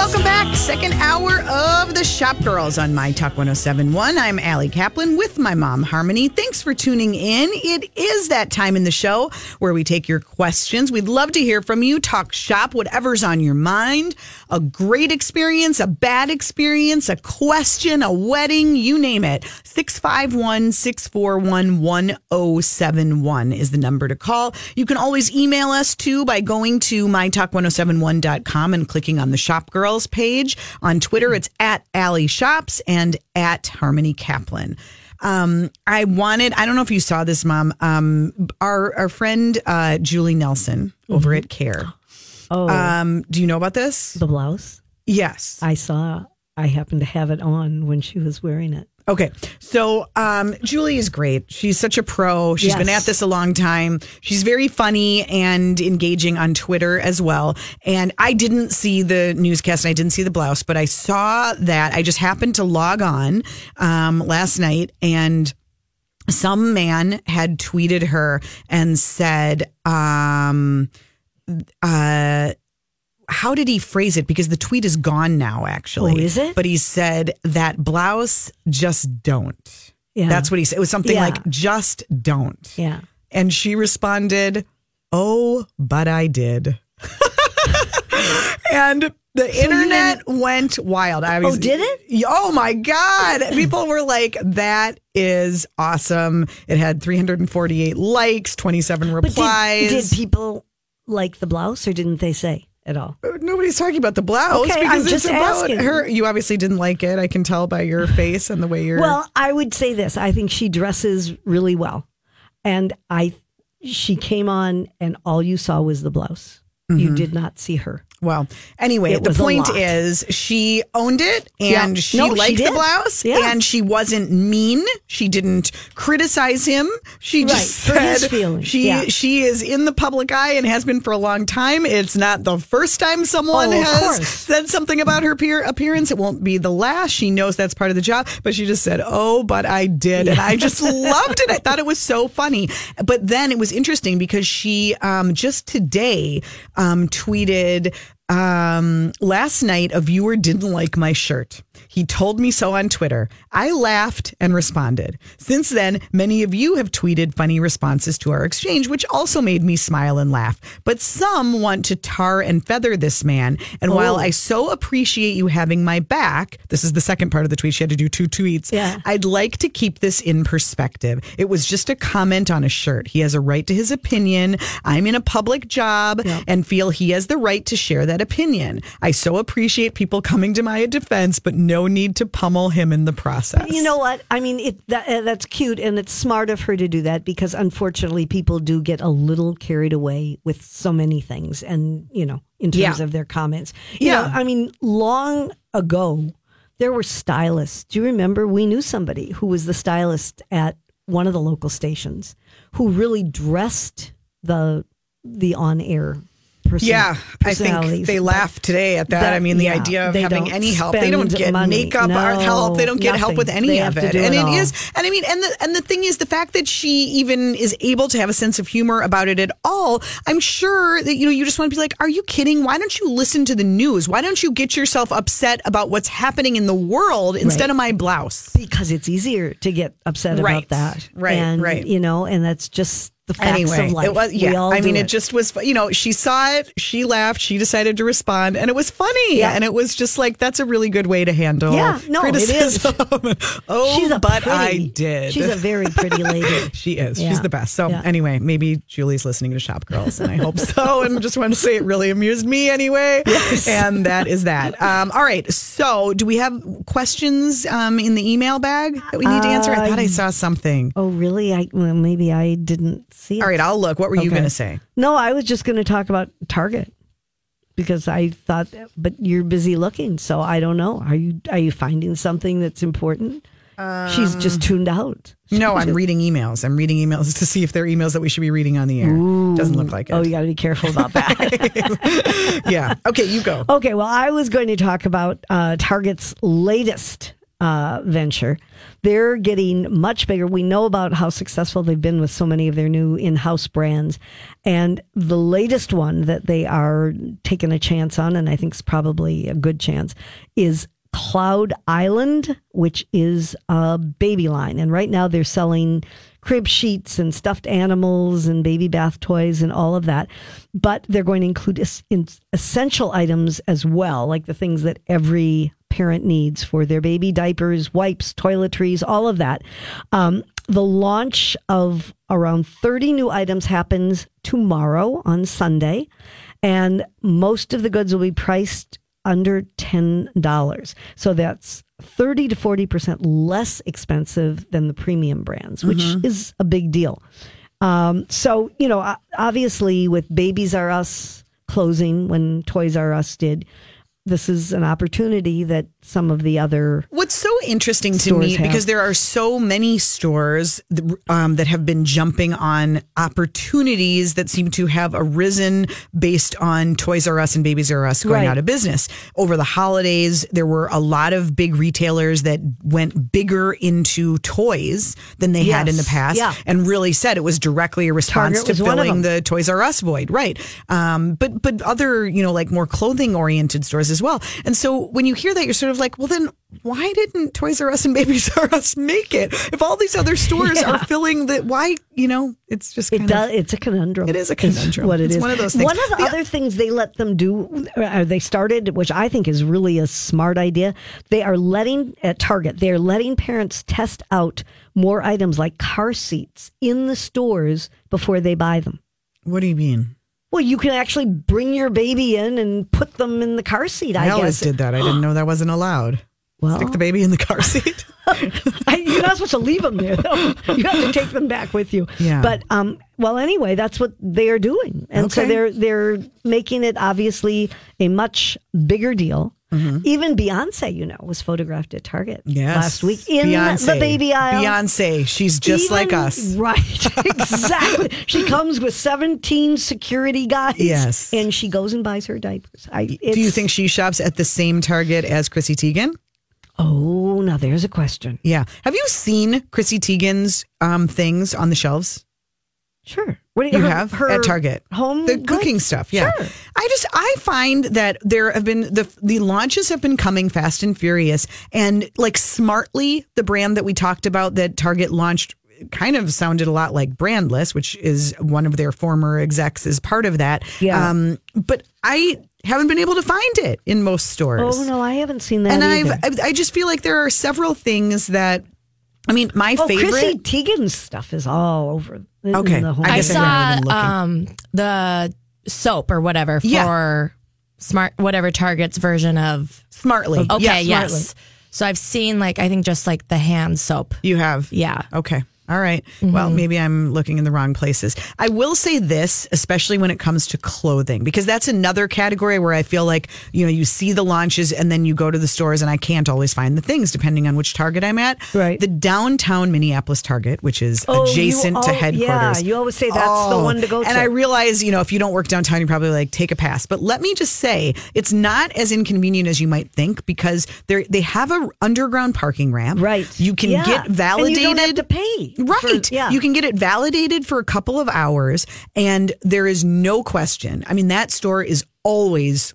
welcome back. Second hour of the Shop Girls on My Talk 1071. I'm Allie Kaplan with my mom, Harmony. Thanks for tuning in. It is that time in the show where we take your questions. We'd love to hear from you. Talk shop, whatever's on your mind. A great experience, a bad experience, a question, a wedding, you name it. 651 641 1071 is the number to call. You can always email us too by going to mytalk1071.com and clicking on the Shop Girls page. On Twitter, it's at Allie Shops and at Harmony Kaplan. Um, I wanted, I don't know if you saw this, Mom. Um, our, our friend uh, Julie Nelson over at KARE. Oh, Um, do you know about this? the blouse. Yes. I saw. I happened to have it on when she was wearing it. Okay. So um, Julie is great. She's such a pro. She's been at this a long time. She's very funny and engaging on Twitter as well. And I didn't see the newscast and I didn't see the blouse, but I saw that. I just happened to log on um, last night and some man had tweeted her and said, um, uh, how did he phrase it? Because the tweet is gone now, actually. Oh, is it? But he said that blouse, just don't. Yeah. That's what he said. It was something Yeah. like, just don't. Yeah. And she responded, Oh, but I did. and the internet went wild. I oh, was, Oh, did it? Oh my God. People were like, that is awesome. It had 348 likes, 27 But replies. did, did people like the blouse or didn't they say at all? Uh, nobody's talking about the blouse Okay, because I'm it's just about asking. her. You obviously didn't like it. I can tell by your face and the way you're. Well, I would say this. I think she dresses really well. And I she came on and all you saw was the blouse. You mm-hmm. did not see her. Well, anyway, It the point is she owned it and Yeah. she No, she liked the blouse Yeah. and she wasn't mean. She didn't criticize him. She just Right, for said she Yeah. she is in the public eye and has been for a long time. It's not the first time someone Oh, has course. said something about her peer appearance. It won't be the last. She knows that's part of the job, but she just said, "Oh, but I did," and I just loved it. I thought it was so funny. But then it was interesting because she um, just today um, tweeted um, last night a viewer didn't like my shirt. He told me so on Twitter. I laughed and responded. Since then, many of you have tweeted funny responses to our exchange, which also made me smile and laugh. But some want to tar and feather this man. And while I so appreciate you having my back, this is the second part of the tweet. She had to do two tweets. Yeah. I'd like to keep this in perspective. It was just a comment on a shirt. He has a right to his opinion. I'm in a public job and feel he has the right to share that opinion. I so appreciate people coming to my defense, but no need to pummel him in the process. You know what? I mean, it that, uh, that's cute and it's smart of her to do that because unfortunately people do get a little carried away with so many things and, you know, in terms Yeah. of their comments. You Yeah. know, I mean, long ago there were stylists. Do you remember we knew somebody who was the stylist at one of the local stations who really dressed the the on-air person, Yeah, I think they laugh today at that. That- I mean, the yeah, idea of having any help, they don't get money. makeup art No, help, they don't get help with any They of it. and it it is, and I mean, and the and the thing is, the fact that she even is able to have a sense of humor about it at all, I'm sure that you know, you just want to be like, are you kidding? Why don't you listen to the news? Why don't you get yourself upset about what's happening in the world instead Right. of my blouse? because it's easier to get upset Right. about that. Right, And, right. You know, and that's just the facts Anyway, of life. it was yeah. I mean, it. just was. You know, she saw it, she laughed, she decided to respond, and it was funny. Yeah. And it was just like that's a really good way to handle. Yeah, no, it is. oh, She's a but pretty, I did. She's a very pretty lady. She is. Yeah. She's the best. So Yeah. anyway, maybe Julie's listening to Shop Girls, and I hope so. And just wanted to say it really amused me anyway. Yes. And that is that. Um, all right. So do we have questions um, in the email bag that we need to answer? I thought I saw something. oh, really? I well, maybe I didn't see it. All right, I'll look. What were you going to say? No, I was just going to talk about Target because I thought, but you're busy looking, so I don't know. Are you are you finding something that's important? She's just tuned out. No, I'm reading emails. I'm reading emails to see if they're emails that we should be reading on the air. Doesn't look like it. Oh, you got to be careful about that. yeah. Okay, you go. Okay, well, I was going to talk about uh, Target's latest uh, venture. They're getting much bigger. We know about how successful they've been with so many of their new in house brands. And the latest one that they are taking a chance on, and I think is probably a good chance, is Cloud Island, which is a baby line. And right now they're selling crib sheets and stuffed animals and baby bath toys and all of that. But they're going to include es- in- essential items as well, like the things that every parent needs for their baby diapers, wipes, toiletries, all of that. Um, the launch of around 30 new items happens tomorrow on Sunday, and most of the goods will be priced under $10. So that's 30 to 40% less expensive than the premium brands, which is a big deal. Um, so, you know, obviously with Babies R Us closing when Toys R Us did, this is an opportunity that some of the other What's so interesting to me have. because there are so many stores um, that have been jumping on opportunities that seem to have arisen based on Toys R Us and Babies R Us going Right. out of business over the holidays. There were a lot of big retailers that went bigger into toys than they had in the past, Yeah. and really said it was directly a response Target to filling the Toys R Us void, right? Um, but but other you know like more clothing oriented stores as well. And so when you hear that, you're sort of like, well, then why didn't Toys R Us and Babies R Us make it? If all these other stores are filling the, why you know it's just It does. of It's a conundrum. It is a conundrum. what it It's is. one of those things. One of the The- other things they let them do, uh, they started, which I think is really a smart idea. They are letting at Target. They are letting parents test out more items like car seats in the stores before they buy them. what do you mean? Well, you can actually bring your baby in and put them in the car seat. I, I, always guess. did that. I didn't know that wasn't allowed. Well, Stick the baby in the car seat. You're not supposed to leave them there, though. You have to take them back with you. Yeah. But um, well, anyway, that's what they are doing, and so they're they're making it obviously a much bigger deal. Even Beyonce, you know, was photographed at Target Mm-hmm. Yes. last week in Beyonce. the baby aisle. Beyonce, she's just Even- like us. Right. exactly. she comes with 17 security guys. Yes. And she goes and buys her diapers. I, Do you think she shops at the same Target as Chrissy Teigen? Oh, now there's a question. Yeah. Have you seen Chrissy Teigen's um, things on the shelves? Sure. What do You her- have her at Target home the goods? cooking stuff. Yeah, Sure. I just I find that there have been the the launches have been coming fast and furious, and like smartly, the brand that we talked about that Target launched kind of sounded a lot like Brandless, which is one of their former execs is part of that. Yeah. Um, but I haven't been able to find it in most stores. Oh no, I haven't seen that. and either. I've I I just feel like there are several things that. I mean, my Oh, favorite. Chrissy Teigen's stuff is all over. In Okay. I I guess I goods. haven't saw um, the soap or whatever for Yeah. smart whatever Target's version of. Smartly. Okay, Yeah, yes. Smartly. So I've seen like I think just like the hand soap. You have. Yeah. Okay. All right. Well, mm-hmm. maybe I'm looking in the wrong places. I will say this, especially when it comes to clothing, because that's another category where I feel like, you know, you see the launches and then you go to the stores and I can't always find the things depending on which Target I'm at. Right. The downtown Minneapolis Target, which is Oh, adjacent to headquarters. yeah, you always say that's the oh, one to go to. And. I realize, you know, if you don't work downtown, you probably like take a pass. But let me just say, it's not as inconvenient as you might think because they they have a underground parking ramp. Right. You can Yeah. get And validated. you don't have to pay. For- Right. yeah. You can get it validated for a couple of hours, and there is no question. I mean, that store is always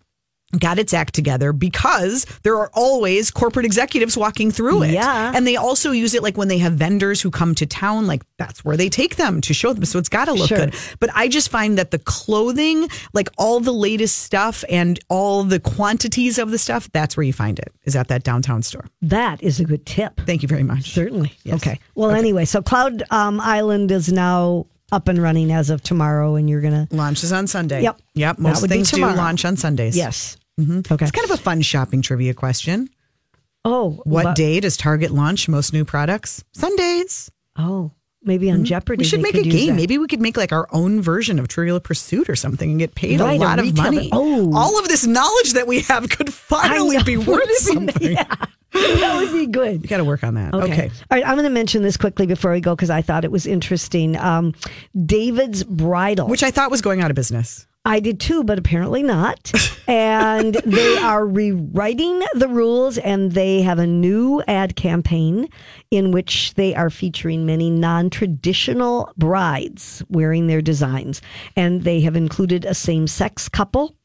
got its act together because there are always corporate executives walking through it. Yeah. And they also use it like when they have vendors who come to town, like that's where they take them to show them. So it's got to look Sure. good. But I just find that the clothing, like all the latest stuff and all the quantities of the stuff, that's where you find it, is at that downtown store. that is a good tip. Thank you very much. Certainly. Okay. Well, anyway, so Cloud um, Island is now up and running as of tomorrow, and you're gonna. launch Launches on Sunday. Yep. Yep. Most things do launch on Sundays. Yes. Mm-hmm. Okay. It's kind of a fun shopping trivia question. oh, What but- day does Target launch most new products? Sundays. Oh, maybe on Jeopardy. Mm-hmm. We should make a game. that. Maybe we could make like our own version of Trivial Pursuit or something and get paid Right, a a lot of retail- money. oh. All of this knowledge that we have could finally be worth Wouldn't it be- something. that would be good. You got to work on that. Okay. Okay. All right. I'm going to mention this quickly before we go because I thought it was interesting. Um, David's Bridal. Which I thought was going out of business. I did too, but apparently not. and they are rewriting the rules and they have a new ad campaign in which they are featuring many non traditional brides wearing their designs. And they have included a same sex couple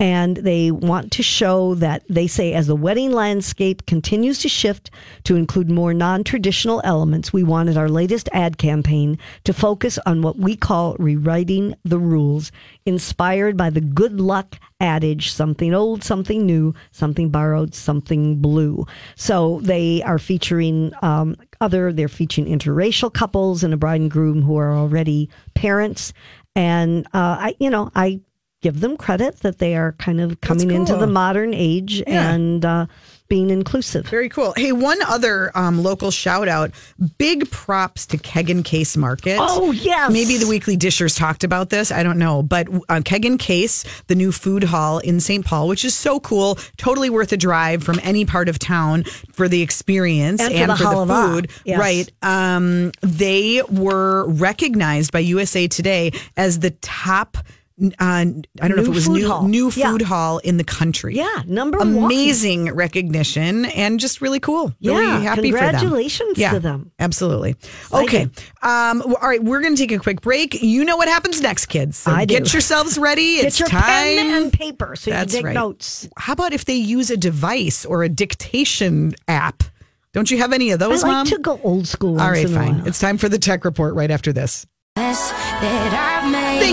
and they want to show that they say as the wedding landscape continues to shift to include more non-traditional elements we wanted our latest ad campaign to focus on what we call rewriting the rules inspired by the good luck adage something old something new something borrowed something blue. So they are featuring um, other they're featuring interracial couples and a bride and groom who are already parents. And uh, I, you know, I give them credit that they are kind of coming into the modern age Yeah. and uh, being inclusive. Very cool. Hey, one other um, local shout out. Big props to Keg and Case Market. Oh, yes. Maybe the Weekly Dishers talked about this. I don't know. But uh, Keg and Case, the new food hall in St. Paul, which is so cool, totally worth a drive from any part of town for the experience And for the halava. food. Yes. Right. Um, they were recognized by USA Today as the top. Uh, I don't know if it was new hall. new Yeah. food hall in the country. Yeah, number one. amazing recognition and just really cool. Really Yeah, happy for them. congratulations yeah, to them. Absolutely. Okay. Um, all right, we're going to take a quick break. You know what happens next, kids. So I do. get yourselves ready. Get it's your time. pen and paper so you can take right. notes. How about if they use a device or a dictation app? Don't you have any of I those, like Mom? to go old school. all once right, in a fine. while. It's time for the tech report right after this. Thanks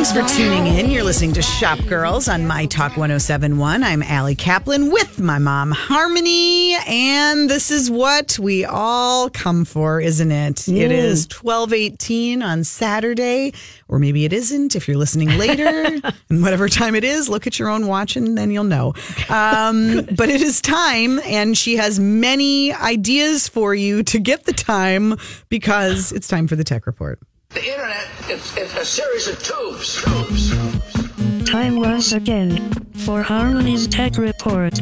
Thanks for tuning in. You're listening to Shop Girls on My Talk 1071. I'm Allie Kaplan with my mom, Harmony. And this is what we all come for, isn't it? It is 1218 on Saturday, or maybe it isn't if you're listening later. and whatever time it is, look at your own watch and then you'll know. Um, but it is time, and she has many ideas for you to get the time because it's time for the tech report. The internet is, is a series of tubes. tubes. Time once again for Harmony's Tech Report.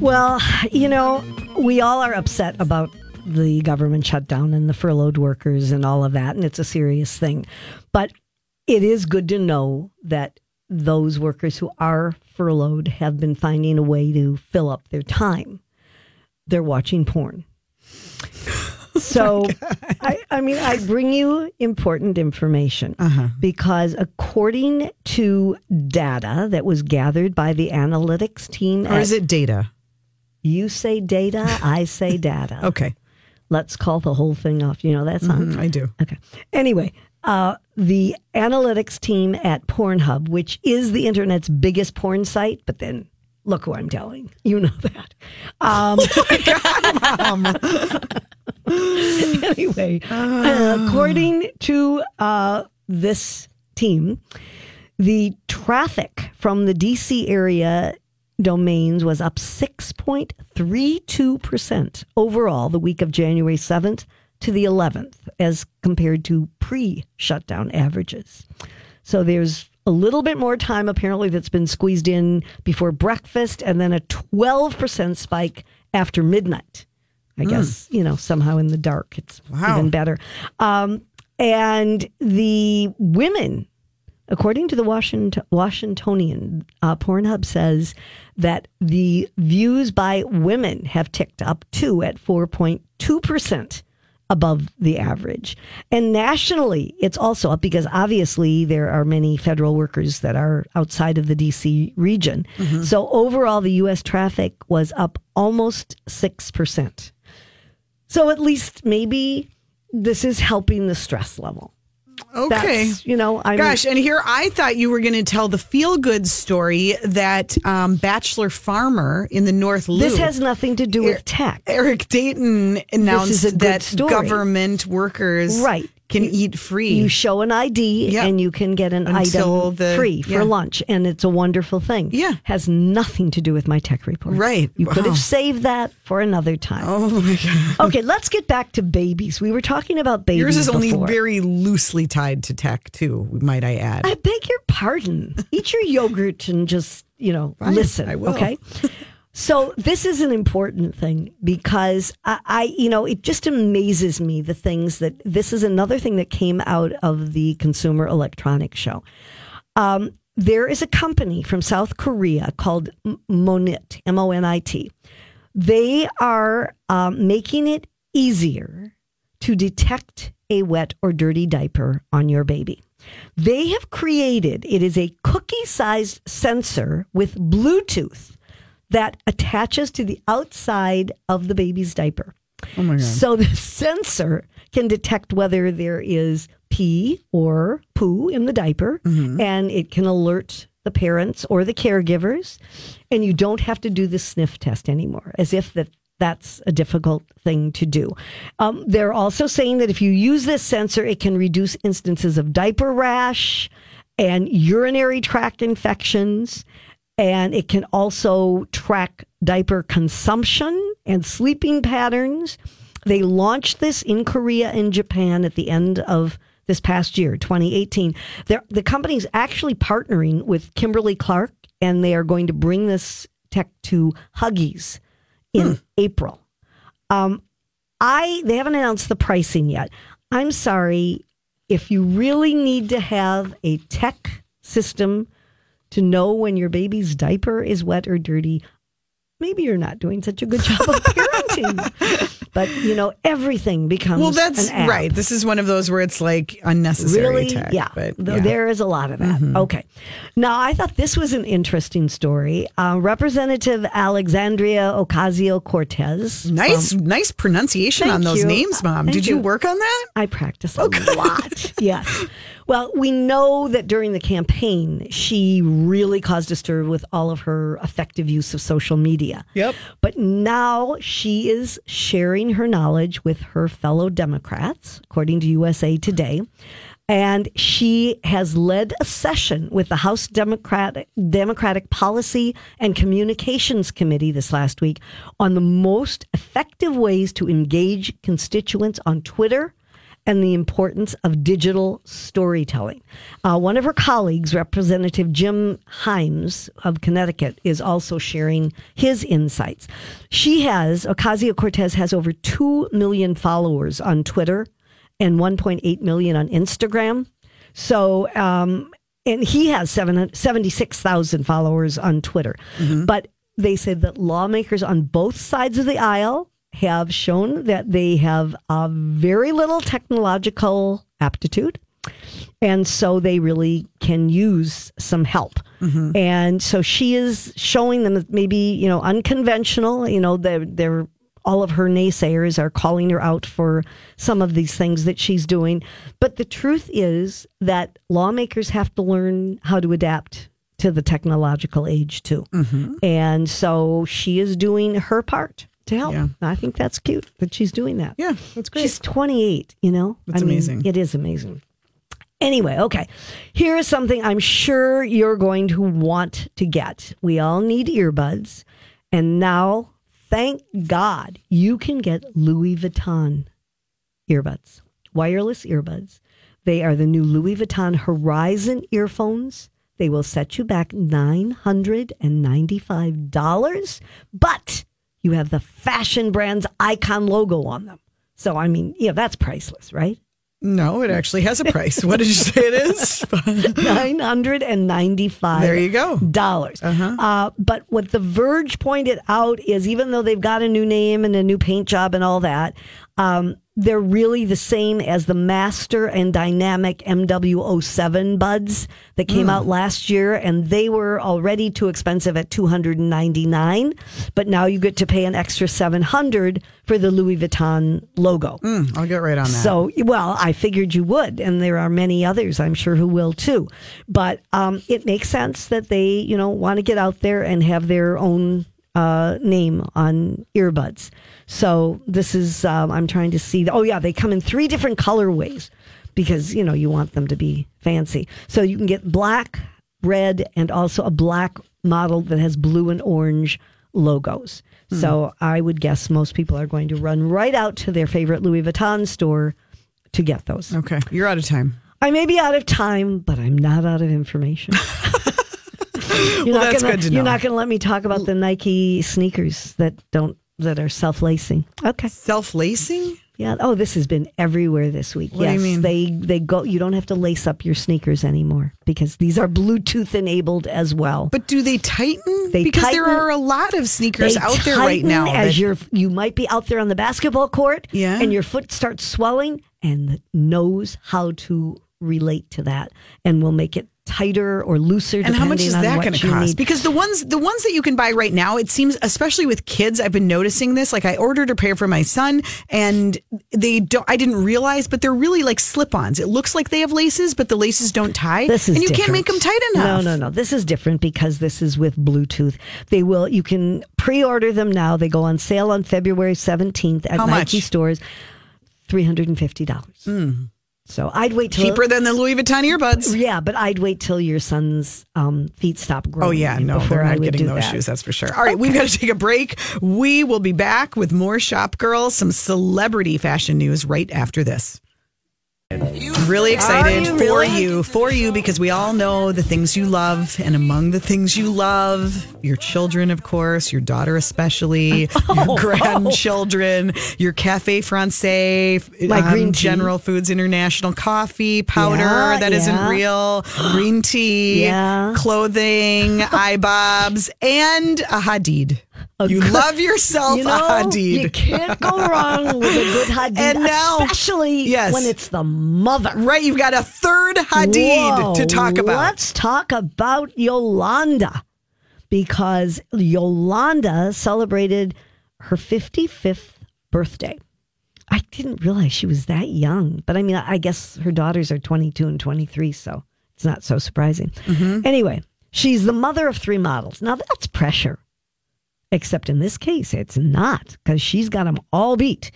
Well, you know, we all are upset about the government shutdown and the furloughed workers and all of that, and it's a serious thing. But it is good to know that those workers who are furloughed have been finding a way to fill up their time. They're watching porn. So, I, I mean, I bring you important information because according to data that was gathered by the analytics team, Or at is it data? you say data, I say data. Okay. Let's call the whole thing off. You know that song? I do. Okay. Anyway, uh, the analytics team at Pornhub, which is the internet's biggest porn site, but then look who I'm telling. You know that. Um, anyway, uh, according to uh, this team, the traffic from the DC area domains was up 6.32% overall the week of January 7th to the 11th as compared to pre shutdown averages. So there's a little bit more time apparently that's been squeezed in before breakfast and then a 12% spike after midnight. I guess, you know, somehow in the dark. It's Wow. even better. Um, and the women According to the Washington, Washingtonian, uh, Pornhub says that the views by women have ticked up too at 4.2% above the average. And nationally, it's also up because obviously there are many federal workers that are outside of the DC region. So overall, the U.S. traffic was up almost 6%. So at least maybe this is helping the stress level. Okay. That's, you know, I'm Gosh, and here I thought you were going to tell the feel good story that um, Bachelor Farmer in the North Loop. This has nothing to do with tech. Eric Dayton announced is a good that story. government workers Right. Can eat free. You show an ID Yeah. and you can get an Until item the- free for yeah. lunch, and it's a wonderful thing. Yeah. has nothing to do with my tech report. Right. You could have saved that for another time. oh my God. Okay, let's get back to babies. We were talking about babies. Yours is only very loosely tied to tech, too, might I add. I beg your pardon. Eat your yogurt and just, you know, listen. I will. Okay. So this is an important thing because I, I, you know, it just amazes me the things that this is another thing that came out of the Consumer Electronics Show. Um, there is a company from South Korea called Monit, M O N I T. They are um, making it easier to detect a wet or dirty diaper on your baby. They have created it is a cookie sized sensor with Bluetooth that attaches to the outside of the baby's diaper. Oh my God. So the sensor can detect whether there is pee or poo in the diaper, and it can alert the parents or the caregivers, and you don't have to do the sniff test anymore, as if that that's a difficult thing to do. Um, they're also saying that if you use this sensor, it can reduce instances of diaper rash and urinary tract infections. And it can also track diaper consumption and sleeping patterns. They launched this in Korea and Japan at the end of this past year, 2018. They're, the company's actually partnering with Kimberly Clark, and they are going to bring this tech to Huggies in April. Um, I they haven't announced the pricing yet. I'm sorry if you really need to have a tech system to know when your baby's diaper is wet or dirty. Maybe you're not doing such a good job of parenting, but you know everything becomes Well, that's right. This is one of those where it's like unnecessary Really? tech. yeah. But yeah. Mm-hmm. There is a lot of that. Okay. Now, I thought this was an interesting story. Uh, Representative Alexandria Ocasio Cortez. nice, nice pronunciation on those you. names, Mom. Thank Did you you. work on that? I practice a lot. yes. Well, we know that during the campaign, she really caused a stir with all of her effective use of social media. Yep. But now she is sharing her knowledge with her fellow Democrats, according to USA Today. And she has led a session with the House Democratic Democratic Policy and Communications Committee this last week on the most effective ways to engage constituents on Twitter and the importance of digital storytelling. Uh, one of her colleagues, Representative Jim Himes of Connecticut, is also sharing his insights. She has, Ocasio Cortez has over 2 million followers on Twitter and 1.8 million on Instagram. So, um, and he has 7 76,000 followers on Twitter. But they said that lawmakers on both sides of the aisle have shown that they have uh, very little technological aptitude. And so they really can use some help. And so she is showing them that maybe, you know, unconventional, you know, they're, they're all of her naysayers are calling her out for some of these things that she's doing. But the truth is that lawmakers have to learn how to adapt to the technological age too. And so she is doing her part to help. Yeah. I think that's cute that she's doing that. Yeah, that's great. She's 28, you know? That's I mean, amazing. It is amazing. Anyway, okay. Here is something I'm sure you're going to want to get. We all need earbuds. And now, thank God, you can get Louis Vuitton earbuds, wireless earbuds. They are the new Louis Vuitton Horizon earphones. They will set you back $995, but you have the fashion brand's icon logo on them. So, I mean, yeah, that's priceless, right? no, it actually has a price. what did you say it is? Nine hundred and ninety-five. There you go. Dollars. Uh, but what The Verge pointed out is, even though they've got a new name and a new paint job and all that, um, they're really the same as the Master and Dynamic MW07 buds that came out last year, and they were already too expensive at two hundred and ninety-nine. But now you get to pay an extra seven hundred for the Louis Vuitton logo. I'll get right on that. So, well, I figured you would, and there are many others I'm sure who will too. But um, it makes sense that they, you know, want to get out there and have their own uh, name on earbuds. So this is, um, I'm trying to see. Oh yeah, they come in three different colorways because you know you want them to be fancy. So you can get black, red, and also a black model that has blue and orange logos. So I would guess most people are going to run right out to their favorite Louis Vuitton store to get those. okay, you're out of time. I may be out of time, but I'm not out of information. You're Well, not that's gonna, good to You're not going to let me talk about the Nike sneakers that don't that are self lacing. Okay. Self lacing? Yeah. Oh, this has been everywhere this week. What do you yes, mean? they they go. You don't have to lace up your sneakers anymore because these are Bluetooth enabled as well. But do they tighten? They because there are a lot of sneakers out there right now. As that- you're, you might be out there on the basketball court, Yeah. and your foot starts swelling, and knows how to relate to that, and will make it tighter or looser. and how much is that going to cost? need. Because the ones the ones that you can buy right now, it seems, especially with kids, I've been noticing this. Like I ordered a pair for my son, and they don't. I didn't realize, but they're really like slip-ons. It looks like they have laces, but the laces don't tie. This is and you can't make them tight enough. No, no, no. This is different because this is with Bluetooth. They will. You can pre-order them now. They go on sale on February seventeenth at Nike stores. Three hundred and fifty dollars. Hmm. So I'd wait till Cheaper than the Louis Vuitton earbuds. Yeah, but I'd wait till your son's um, feet stop growing. Oh yeah, no, they're not getting those that. shoes. That's for sure. All right, we've got to take a break. We will be back with more Shop Girls, some celebrity fashion news right after this. Really excited you for really? you, for you, because we all know the things you love, and among the things you love, your children, of course, your daughter especially, Oh, your grandchildren, your Cafe Francais, My um, green tea. General Foods International coffee powder Yeah, that yeah. not real, green tea, Yeah. clothing, Eyebobs, and a Hadid. You love yourself You a know, Hadid. you can't go wrong with a good Hadid, And now- especially Yes. when it's the mother. Right, you've got a third Hadid Whoa, to talk about. Let's talk about Yolanda because Yolanda celebrated her 55th birthday. I didn't realize she was that young, but I mean, I guess her daughters are 22 and 23, so it's not so surprising. Mm-hmm. Anyway, she's the mother of three models. Now that's pressure. Except in this case, it's not because she's got them all beat.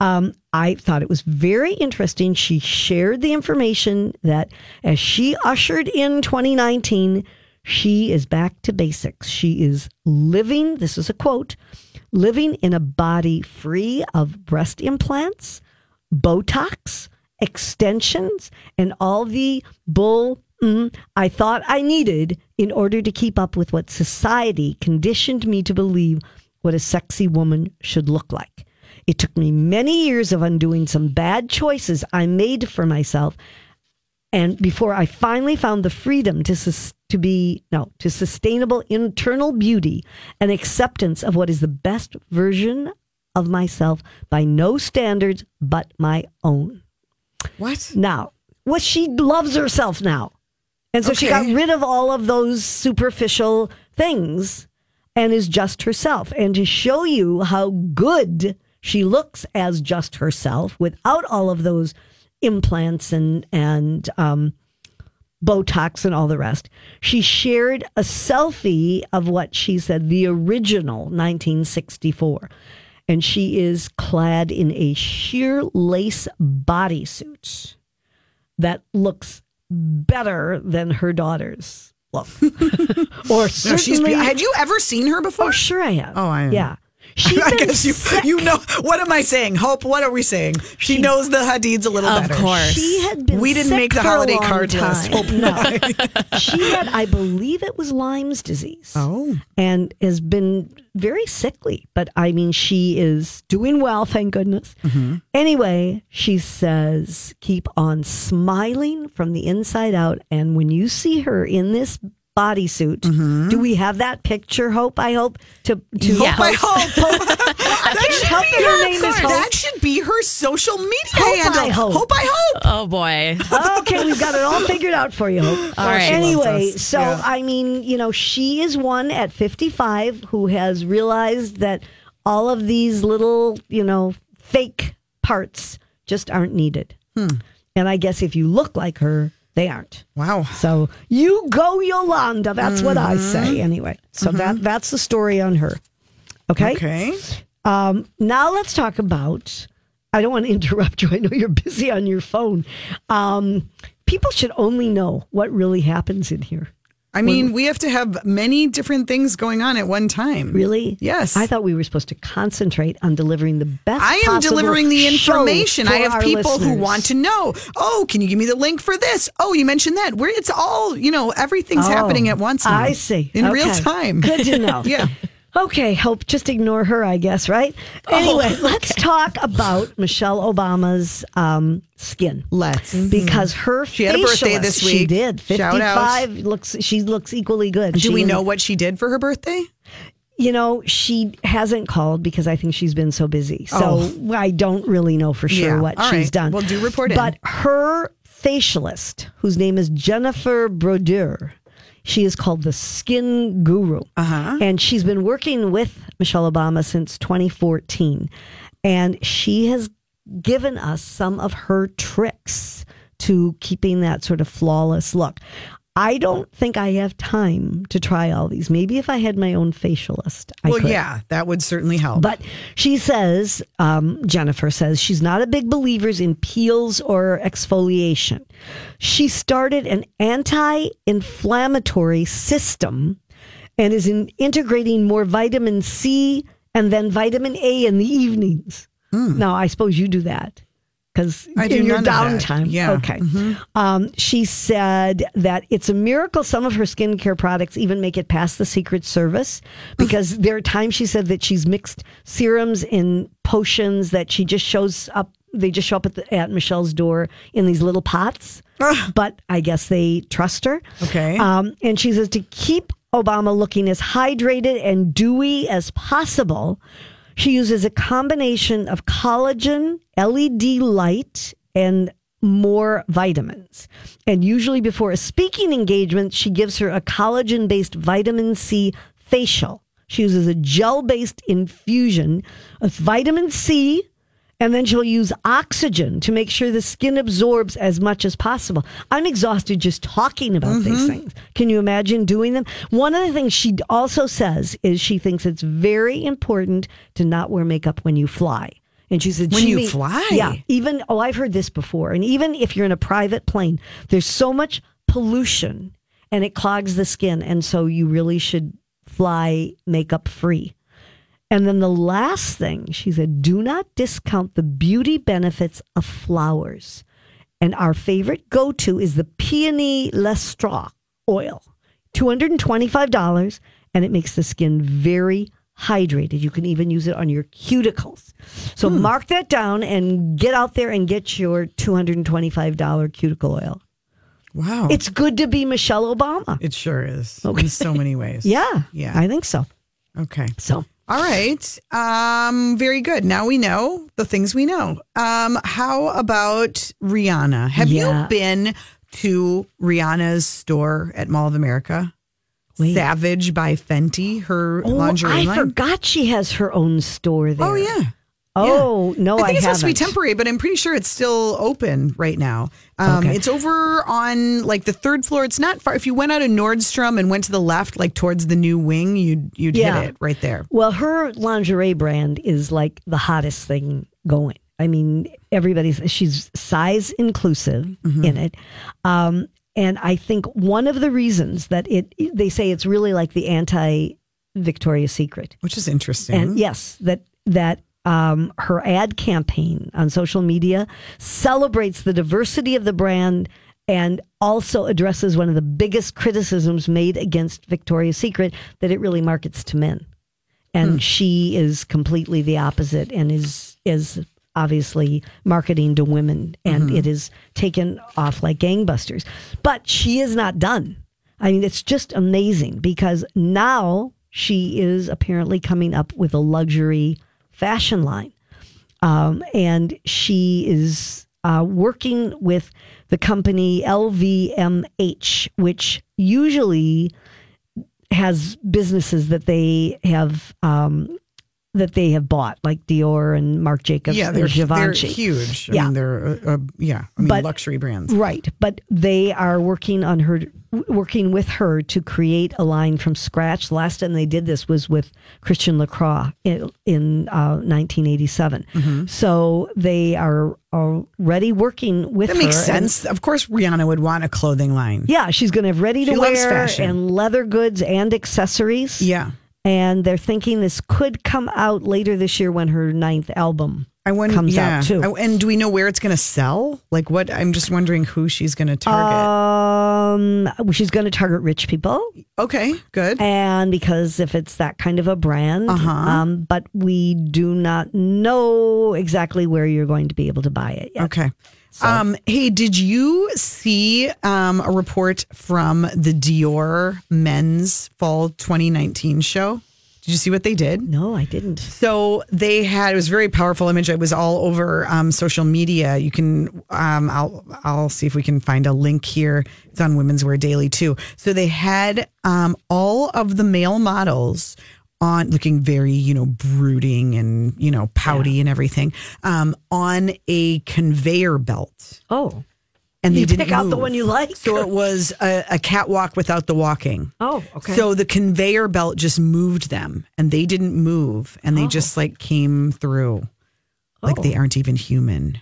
Um, I thought it was very interesting. She shared the information that as she ushered in 2019, she is back to basics. She is living, this is a quote, living in a body free of breast implants, Botox, extensions, and all the bull mm, I thought I needed in order to keep up with what society conditioned me to believe what a sexy woman should look like. It took me many years of undoing some bad choices I made for myself and before I finally found the freedom to sus- to be no to sustainable internal beauty and acceptance of what is the best version of myself by no standards but my own. what? Now, well, she loves herself now. And so she got rid of all of those superficial things and is just herself. And to show you how good she looks as just herself without all of those implants and, and, um, Botox and all the rest. She shared a selfie of what she said, the original 1964. And she is clad in a sheer lace bodysuit that looks better than her daughter's look. or No, certainly, she's. be- Had you ever seen her before? oh, sure I have. Oh, I am. Yeah. She's I been guess you sick. you know what am I saying? Hope, what are we saying? She, knows the Hadids a little Of better. Of course. She had been. We didn't sick make the holiday long card list. time. Hope no, she had. I believe it was Lyme's disease. Oh. and has been very sickly. But I mean, she is doing well, thank goodness. Mm-hmm. Anyway, she says, keep on smiling from the inside out. And when you see her in this bodysuit, Mm-hmm. do we have that picture? Hope I hope to to Yes. I post- hope. I That should help be her her- name is Hope. That should be her social media Hope handle. I hope. hope I hope. Oh boy. okay, we've got it all figured out for you. Hope. All right. Anyway, so Yeah. I mean, you know, she is one at 55 who has realized that all of these little, you know, fake parts just aren't needed. And I guess if you look like her, they aren't. Wow. So you go, Yolanda. That's what I say, anyway. So that that's the story on her. Okay. Okay. Um, now let's talk about. I don't want to interrupt you. I know you're busy on your phone. Um, people should only know what really happens in here. I mean, we have to have many different things going on at one time. Really? Yes. I thought we were supposed to concentrate on delivering the best. I am delivering the information. I have people who want to know. Oh, can you give me the link for this? Oh, you mentioned that. Where it's all you know, everything's Oh, happening at once. Now, I see. in Okay. real time. Good to know. yeah. Okay, hope just ignore her, I guess, right? Oh, Anyway, let's talk about Michelle Obama's um, skin. Let's. Because her She had a birthday this She week. did. Shout out. 55 looks she looks equally good. Do She we know what she did for her birthday? You know, she hasn't called because I think she's been so busy. So Oh. I don't really know for sure Yeah. what All she's right. done. Well, do report in. But her facialist, whose name is Jennifer Brodeur, she is called the Skin Guru. Uh-huh. And she's been working with Michelle Obama since 2014. And she has given us some of her tricks to keeping that sort of flawless look. I don't think I have time to try all these. Maybe if I had my own facialist, I well, could. yeah, that would certainly help. But she says, um, Jennifer says, she's not a big believer in peels or exfoliation. She started an anti inflammatory system and is in integrating more vitamin C and then vitamin A in the evenings. Now, I suppose you do that because in your none of that. downtime. Yeah. Mm-hmm. Okay. Um, she said that it's a miracle some of her skincare products even make it past the Secret Service because there are times she said that she's mixed serums in potions that she just shows up. They just show up at, the, at Michelle's door in these little pots. but I guess they trust her. Okay. Um, and she says to keep Obama looking as hydrated and dewy as possible, she uses a combination of collagen, LED light, and more vitamins. And usually before a speaking engagement, she gives her a collagen based vitamin C facial. She uses a gel based infusion of vitamin C, and then she'll use oxygen to make sure the skin absorbs as much as possible. I'm exhausted just talking about these mm-hmm. things. Can you imagine doing them? One of the things she also says is she thinks it's very important to not wear makeup when you fly. And she said, When you fly? yeah, even oh, I've heard this before. And even if you're in a private plane, there's so much pollution and it clogs the skin, and so you really should fly makeup free. And then the last thing she said, do not discount the beauty benefits of flowers. And our favorite go to is the Peony Lestra oil, $225, and it makes the skin very hydrated. You can even use it on your cuticles. So hmm. mark that down and get out there and get your $225 cuticle oil. wow. It's good to be Michelle Obama. it sure is in so many ways. Yeah. Yeah. I think so. Okay. So All right. Um, very good. Now we know the things we know. Um, how about Rihanna? Have Yeah. you been to Rihanna's store at Mall of America? Wait. Savage by Fenty, her Oh, lingerie I line. forgot she has her own store there. Oh yeah. Oh no, I I, think it's supposed to be temporary, but I'm pretty sure it's still open right now. Um, Okay. It's over on like the third floor. It's not far. If you went out of Nordstrom and went to the left, like towards the new wing, you'd you'd Yeah. hit it right there. Well, her lingerie brand is like the hottest thing going. I mean, everybody's she's size inclusive Mm-hmm. in it. Um, and I think one of the reasons that it they say it's really like the anti Victoria's Secret. Which is interesting. And yes, that that um, her ad campaign on social media celebrates the diversity of the brand and also addresses one of the biggest criticisms made against Victoria's Secret that it really markets to men. And she is completely the opposite and is is obviously marketing to women and it is taken off like gangbusters. But she is not done. I mean, it's just amazing because now she is apparently coming up with a luxury fashion line. Um, and she is uh, working with the company LVMH, which usually has businesses that they have um, that they have bought, like Dior and Marc Jacobs Yeah, and they're, they're huge. I Yeah. mean, they're, uh, uh, yeah, I mean, But- luxury brands. Right, but they are working on her, working with her to create a line from scratch. The last time they did this was with Christian Lacroix in, in uh, 1987. Mm-hmm. So they are already working with That makes and- sense. Of course, Rihanna would want a clothing line. yeah, she's going to have ready to wear fashion. and leather goods and accessories. Yeah. And they're thinking this could come out later this year when her ninth album I wonder, comes yeah. out too. I- and do we know where it's going to sell? Like what? I'm just wondering who she's going to target. um, she's going to target rich people. okay, good. and because if it's that kind of a brand, Uh-huh. um, but we do not know exactly where you're going to be able to buy it yet. Okay. Um, hey, did you see um, a report from the Dior Men's Fall 2019 show? Did you see what they did? No, I didn't. So they had it was a very powerful image. It was all over um, social media. You can um, I'll I'll see if we can find a link here. It's on Women's Wear Daily too. So they had um, all of the male models on looking very you know brooding and you know pouty and everything um, on a conveyor belt, Oh, and they You didn't pick out the one you like? So it was a, a catwalk without the walking. oh, okay. So the conveyor belt just moved them and they didn't move and they oh. just like came through. Like Oh. they aren't even human.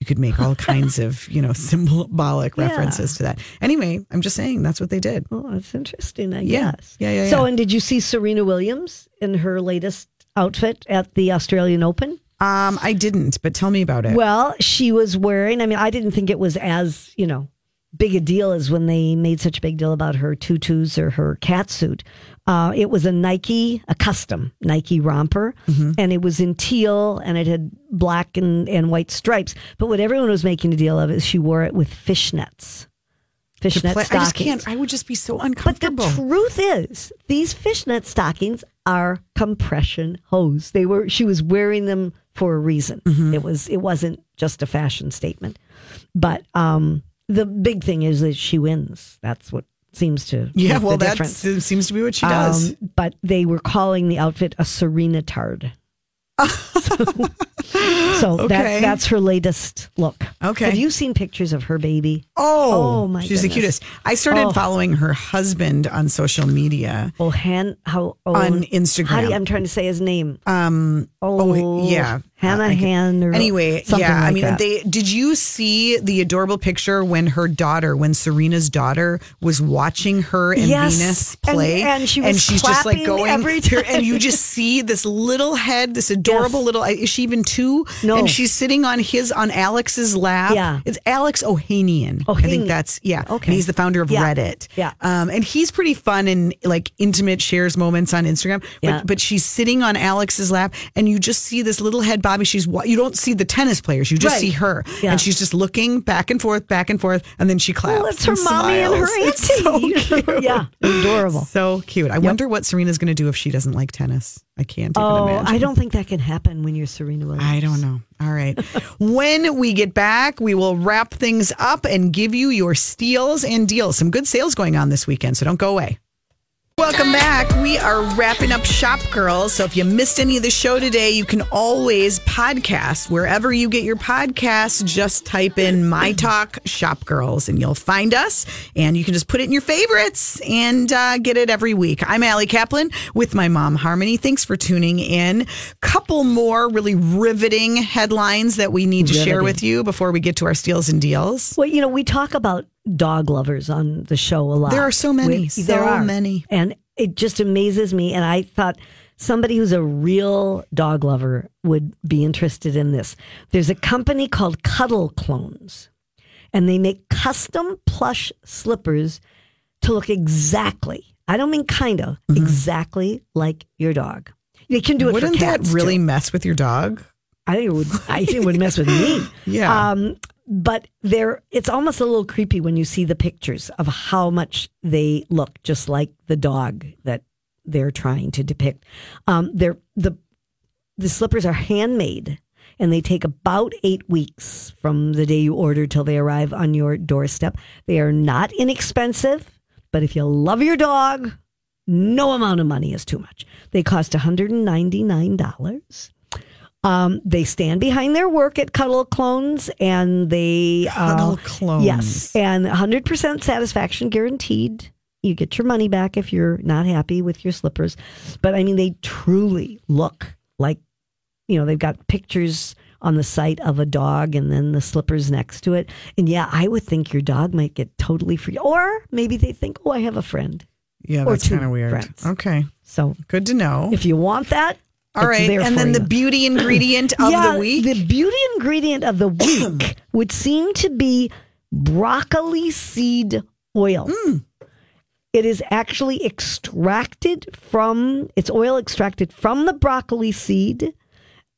You could make all kinds of, you know, symbolic Yeah. references to that. Anyway, I'm just saying that's what they did. oh, that's interesting. I Yeah. guess. Yeah, yeah, So, and did you see Serena Williams in her latest outfit at the Australian Open? Um, I didn't, but tell me about it. Well, she was wearing, I mean, I didn't think it was as, you know, big a deal as when they made such a big deal about her tutus or her cat suit. Uh, it was a Nike, a custom Nike romper, Mm-hmm. and it was in teal and it had black and, and white stripes. But what everyone was making a deal of is she wore it with fishnets. Fishnet play- I just can't. I would just be so uncomfortable. But the truth is, these fishnet stockings are compression hose. They were she was wearing them for a reason. Mm-hmm. It was it wasn't just a fashion statement. But um the big thing is that she wins. That's what seems to yeah, well, that seems to be what she does. Um, but they were calling the outfit a Serena Tard. so Okay. that, that's her latest look. Okay. Have you seen pictures of her baby? oh, oh, my she's the cutest. I started Oh. following her husband on social media. Oh, Han, how oh, On How do you, Instagram. I'm trying to say his name. Um, Oh, oh, yeah. Hannah I can- Han. Or Anyway, yeah. I mean, that. they did you see the adorable picture when her daughter, when Serena's daughter was watching her and Yes, Venus play, and she was she's just like going every here, and you just see this little head, this adorable Yes. little. Is she even two? No. and she's sitting on his on Alex's lap. Yeah. it's Alex Ohanian. I think that's yeah. Okay. and he's the founder of Yeah. Reddit. Yeah. um, and he's pretty fun and like intimate, shares moments on Instagram. But Yeah. but she's sitting on Alex's lap, and you just see this little head Bobby. She's you don't see the tennis players, you just Right. see her, Yeah. and she's just looking back and forth, back and forth, and then she claps. well, it's her and mommy and her smiles. auntie. It's so cute. yeah, adorable. So cute. I wonder what Serena's going to do if she doesn't like tennis. I can't even Oh, imagine. I don't think that can happen when you're Serena Williams. I don't know. All right. when we get back, we will wrap things up and give you your steals and deals. Some good sales going on this weekend, so don't go away. Welcome back. We are wrapping up Shop Girls. So if you missed any of the show today, you can always podcast wherever you get your podcasts. Just type in My Talk Shop Girls and you'll find us. And you can just put it in your favorites and uh, get it every week. I'm Allie Kaplan with my mom, Harmony. Thanks for tuning in. Couple more really riveting headlines that we need to share with you before we get to our steals and deals. Well, you know, we talk about dog lovers on the show a lot. There are so many, We- so many. And it just amazes me. And I thought somebody who's a real dog lover would be interested in this. There's a company called Cuddle Clones, and they make custom plush slippers to look exactly, I don't mean kind of, exactly like your dog. They can do it Mm-hmm. Wouldn't for that really too. mess with your dog? I think it would. I think it would mess with me. Yeah. Um, but they're it's almost a little creepy when you see the pictures of how much they look just like the dog that they're trying to depict. Um, they're the the slippers are handmade and they take about eight weeks from the day you order till they arrive on your doorstep. They are not inexpensive, but if you love your dog, No amount of money is too much. They cost $199. Um, they stand behind their work at Cuddle Clones and they Cuddle uh, Clones. Yes, and 100% satisfaction guaranteed. You get your money back if you're not happy with your slippers. But I mean, they truly look like, you know, they've got pictures on the site of a dog and then the slippers next to it. And yeah, I would think your dog might get totally free. Or maybe they think, oh, I have a friend. Yeah, that's kind of weird. friends. Okay, So good to know. if you want that, All right, and then you. the beauty ingredient of yeah, the week. The beauty ingredient of the week would seem to be broccoli seed oil. Hmm. It is actually extracted from, it's oil extracted from the broccoli seed.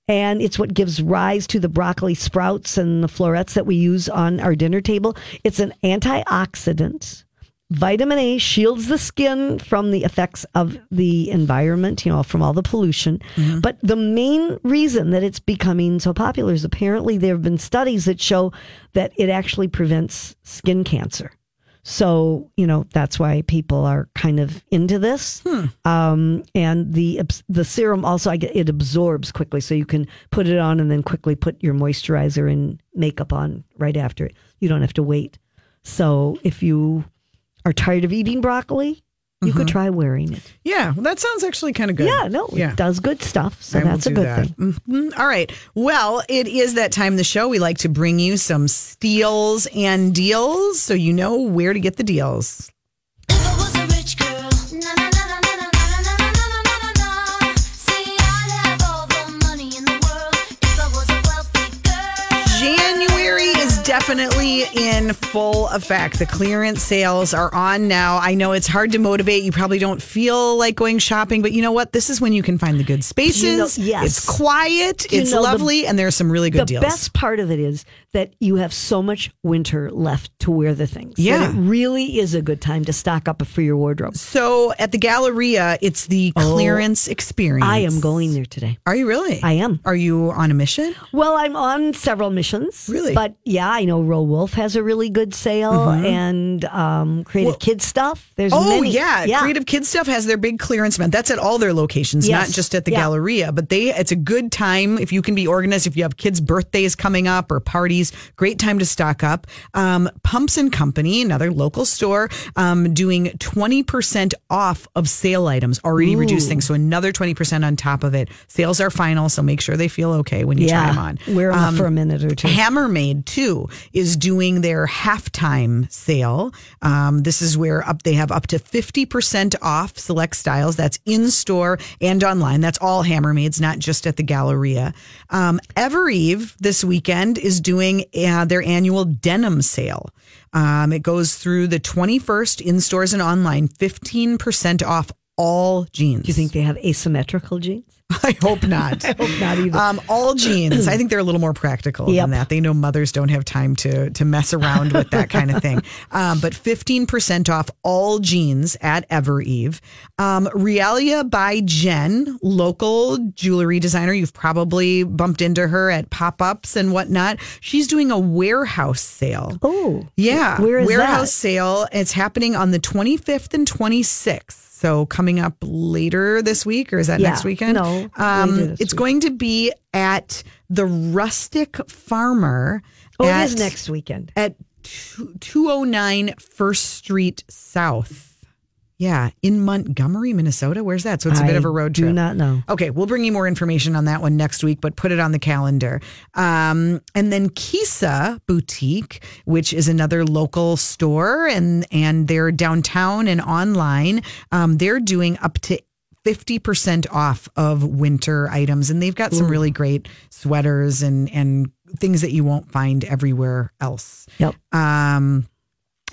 And it's what gives rise to the broccoli sprouts and the florets that we use on our dinner table. It's an antioxidant. Vitamin A shields the skin from the effects of the environment, you know, from all the pollution. But the main reason that it's becoming so popular is apparently there have been studies that show that it actually prevents skin cancer. So, you know, that's why people are kind of into this. Um, and the the serum also, I get, it absorbs quickly. So you can put it on and then quickly put your moisturizer and makeup on right after it. You don't have to wait. So if you are tired of eating broccoli, you could try wearing it. yeah, well, that sounds actually kind of good. Yeah, no, Yeah. it does good stuff. So I that's a good that. thing. Mhm. All right. Well, it is that time of the show. We like to bring you some steals and deals so you know where to get the deals. Definitely in full effect. The clearance sales are on now. I know it's hard to motivate. You probably don't feel like going shopping, but you know what? This is when you can find the good spaces. You know- yes. It's quiet, You it's know, the- lovely, and there's some really good the deals. The best part of it is that you have so much winter left to wear the things. Yeah. it really is a good time to stock up for your wardrobe. so at the Galleria, it's the oh, clearance experience. Oh, I am going there today. Are you really? I am. Are you on a mission? Well, I'm on several missions. Really? But yeah, I know Row Wolf has a really good sale and um, Creative Kidstuff. There's Oh many. yeah. Creative Kidstuff has their big clearance event. That's at all their locations, Yes. not just at the Yeah. Galleria. But they, it's a good time if you can be organized. If you have kids' birthdays coming up or parties, great time to stock up. Um, Pumps and Company, another local store, um, doing twenty percent off of sale items, already reduced things. So another twenty percent on top of it. Sales are final, so make sure they feel okay when you try them on. Wear 'em up Um, for a minute or two. Hammermade too is doing their halftime sale. Um, this is where up they have up to fifty percent off select styles. That's in store and online. That's all Hammermades, not just at the Galleria. Um, Evereve this weekend is doing uh, their annual denim sale. Um, it goes through the twenty first in stores and online. Fifteen percent off all jeans. Do you think they have asymmetrical jeans? I hope not. I hope not either. Um, all jeans. I think they're a little more practical Yep. than that. They know mothers don't have time to to mess around with that kind of thing. Um, but fifteen percent off all jeans at Evereve. Um, Realia by Jen, local jewelry designer. You've probably bumped into her at pop ups and whatnot. She's doing a warehouse sale. Oh, Yeah. Where is Warehouse that? sale. It's happening on the 25th and 26th. So coming up later this week, or is that Yeah. next weekend? No, Um, it's week. going to be at the Rustic Farmer. Oh, at, it is next weekend. At two- 209 First Street South. Yeah, in Montgomery, Minnesota. Where's that? So it's a bit I of a road trip. I do not know. Okay, we'll bring you more information on that one next week, but put it on the calendar. Um, and then Kisa Boutique, which is another local store, and and they're downtown and online. Um, they're doing up to. 50% off of winter items and they've got some really great sweaters and and things that you won't find everywhere else. Yep. Um,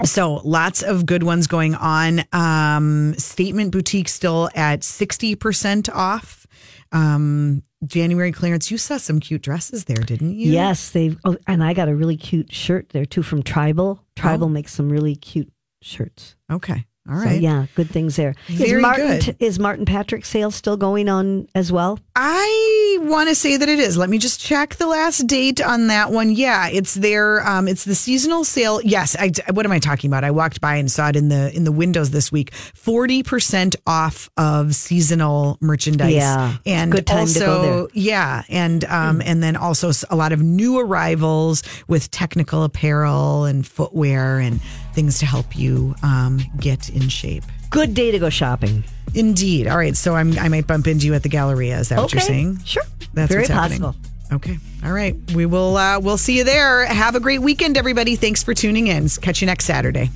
so lots of good ones going on. Um, Statement Boutique still at 60% off. Um, January clearance. You saw some cute dresses there, didn't you? Yes, they've. Oh, and I got a really cute shirt there too from Tribal. Oh. Tribal makes some really cute shirts. Okay. All So yeah, good things there. Very is Martin good. is Martin Patrick's sale still going on as well? I want to say that it is. Let me just check the last date on that one. Yeah, it's there. Um, it's the seasonal sale. Yes. I, what am I talking about? I walked by and saw it in the in the windows this week. Forty percent off of seasonal merchandise. Yeah, and good time also to go there. yeah, and um, and then also a lot of new arrivals with technical apparel and footwear and things to help you um, get in shape. Good day to go shopping. Indeed. All right. So I'm I might bump into you at the Galleria. Is that what you're saying? sure. That's Very possible. Okay. All right. We will uh we'll see you there. Have a great weekend, everybody. Thanks for tuning in. Catch you next Saturday.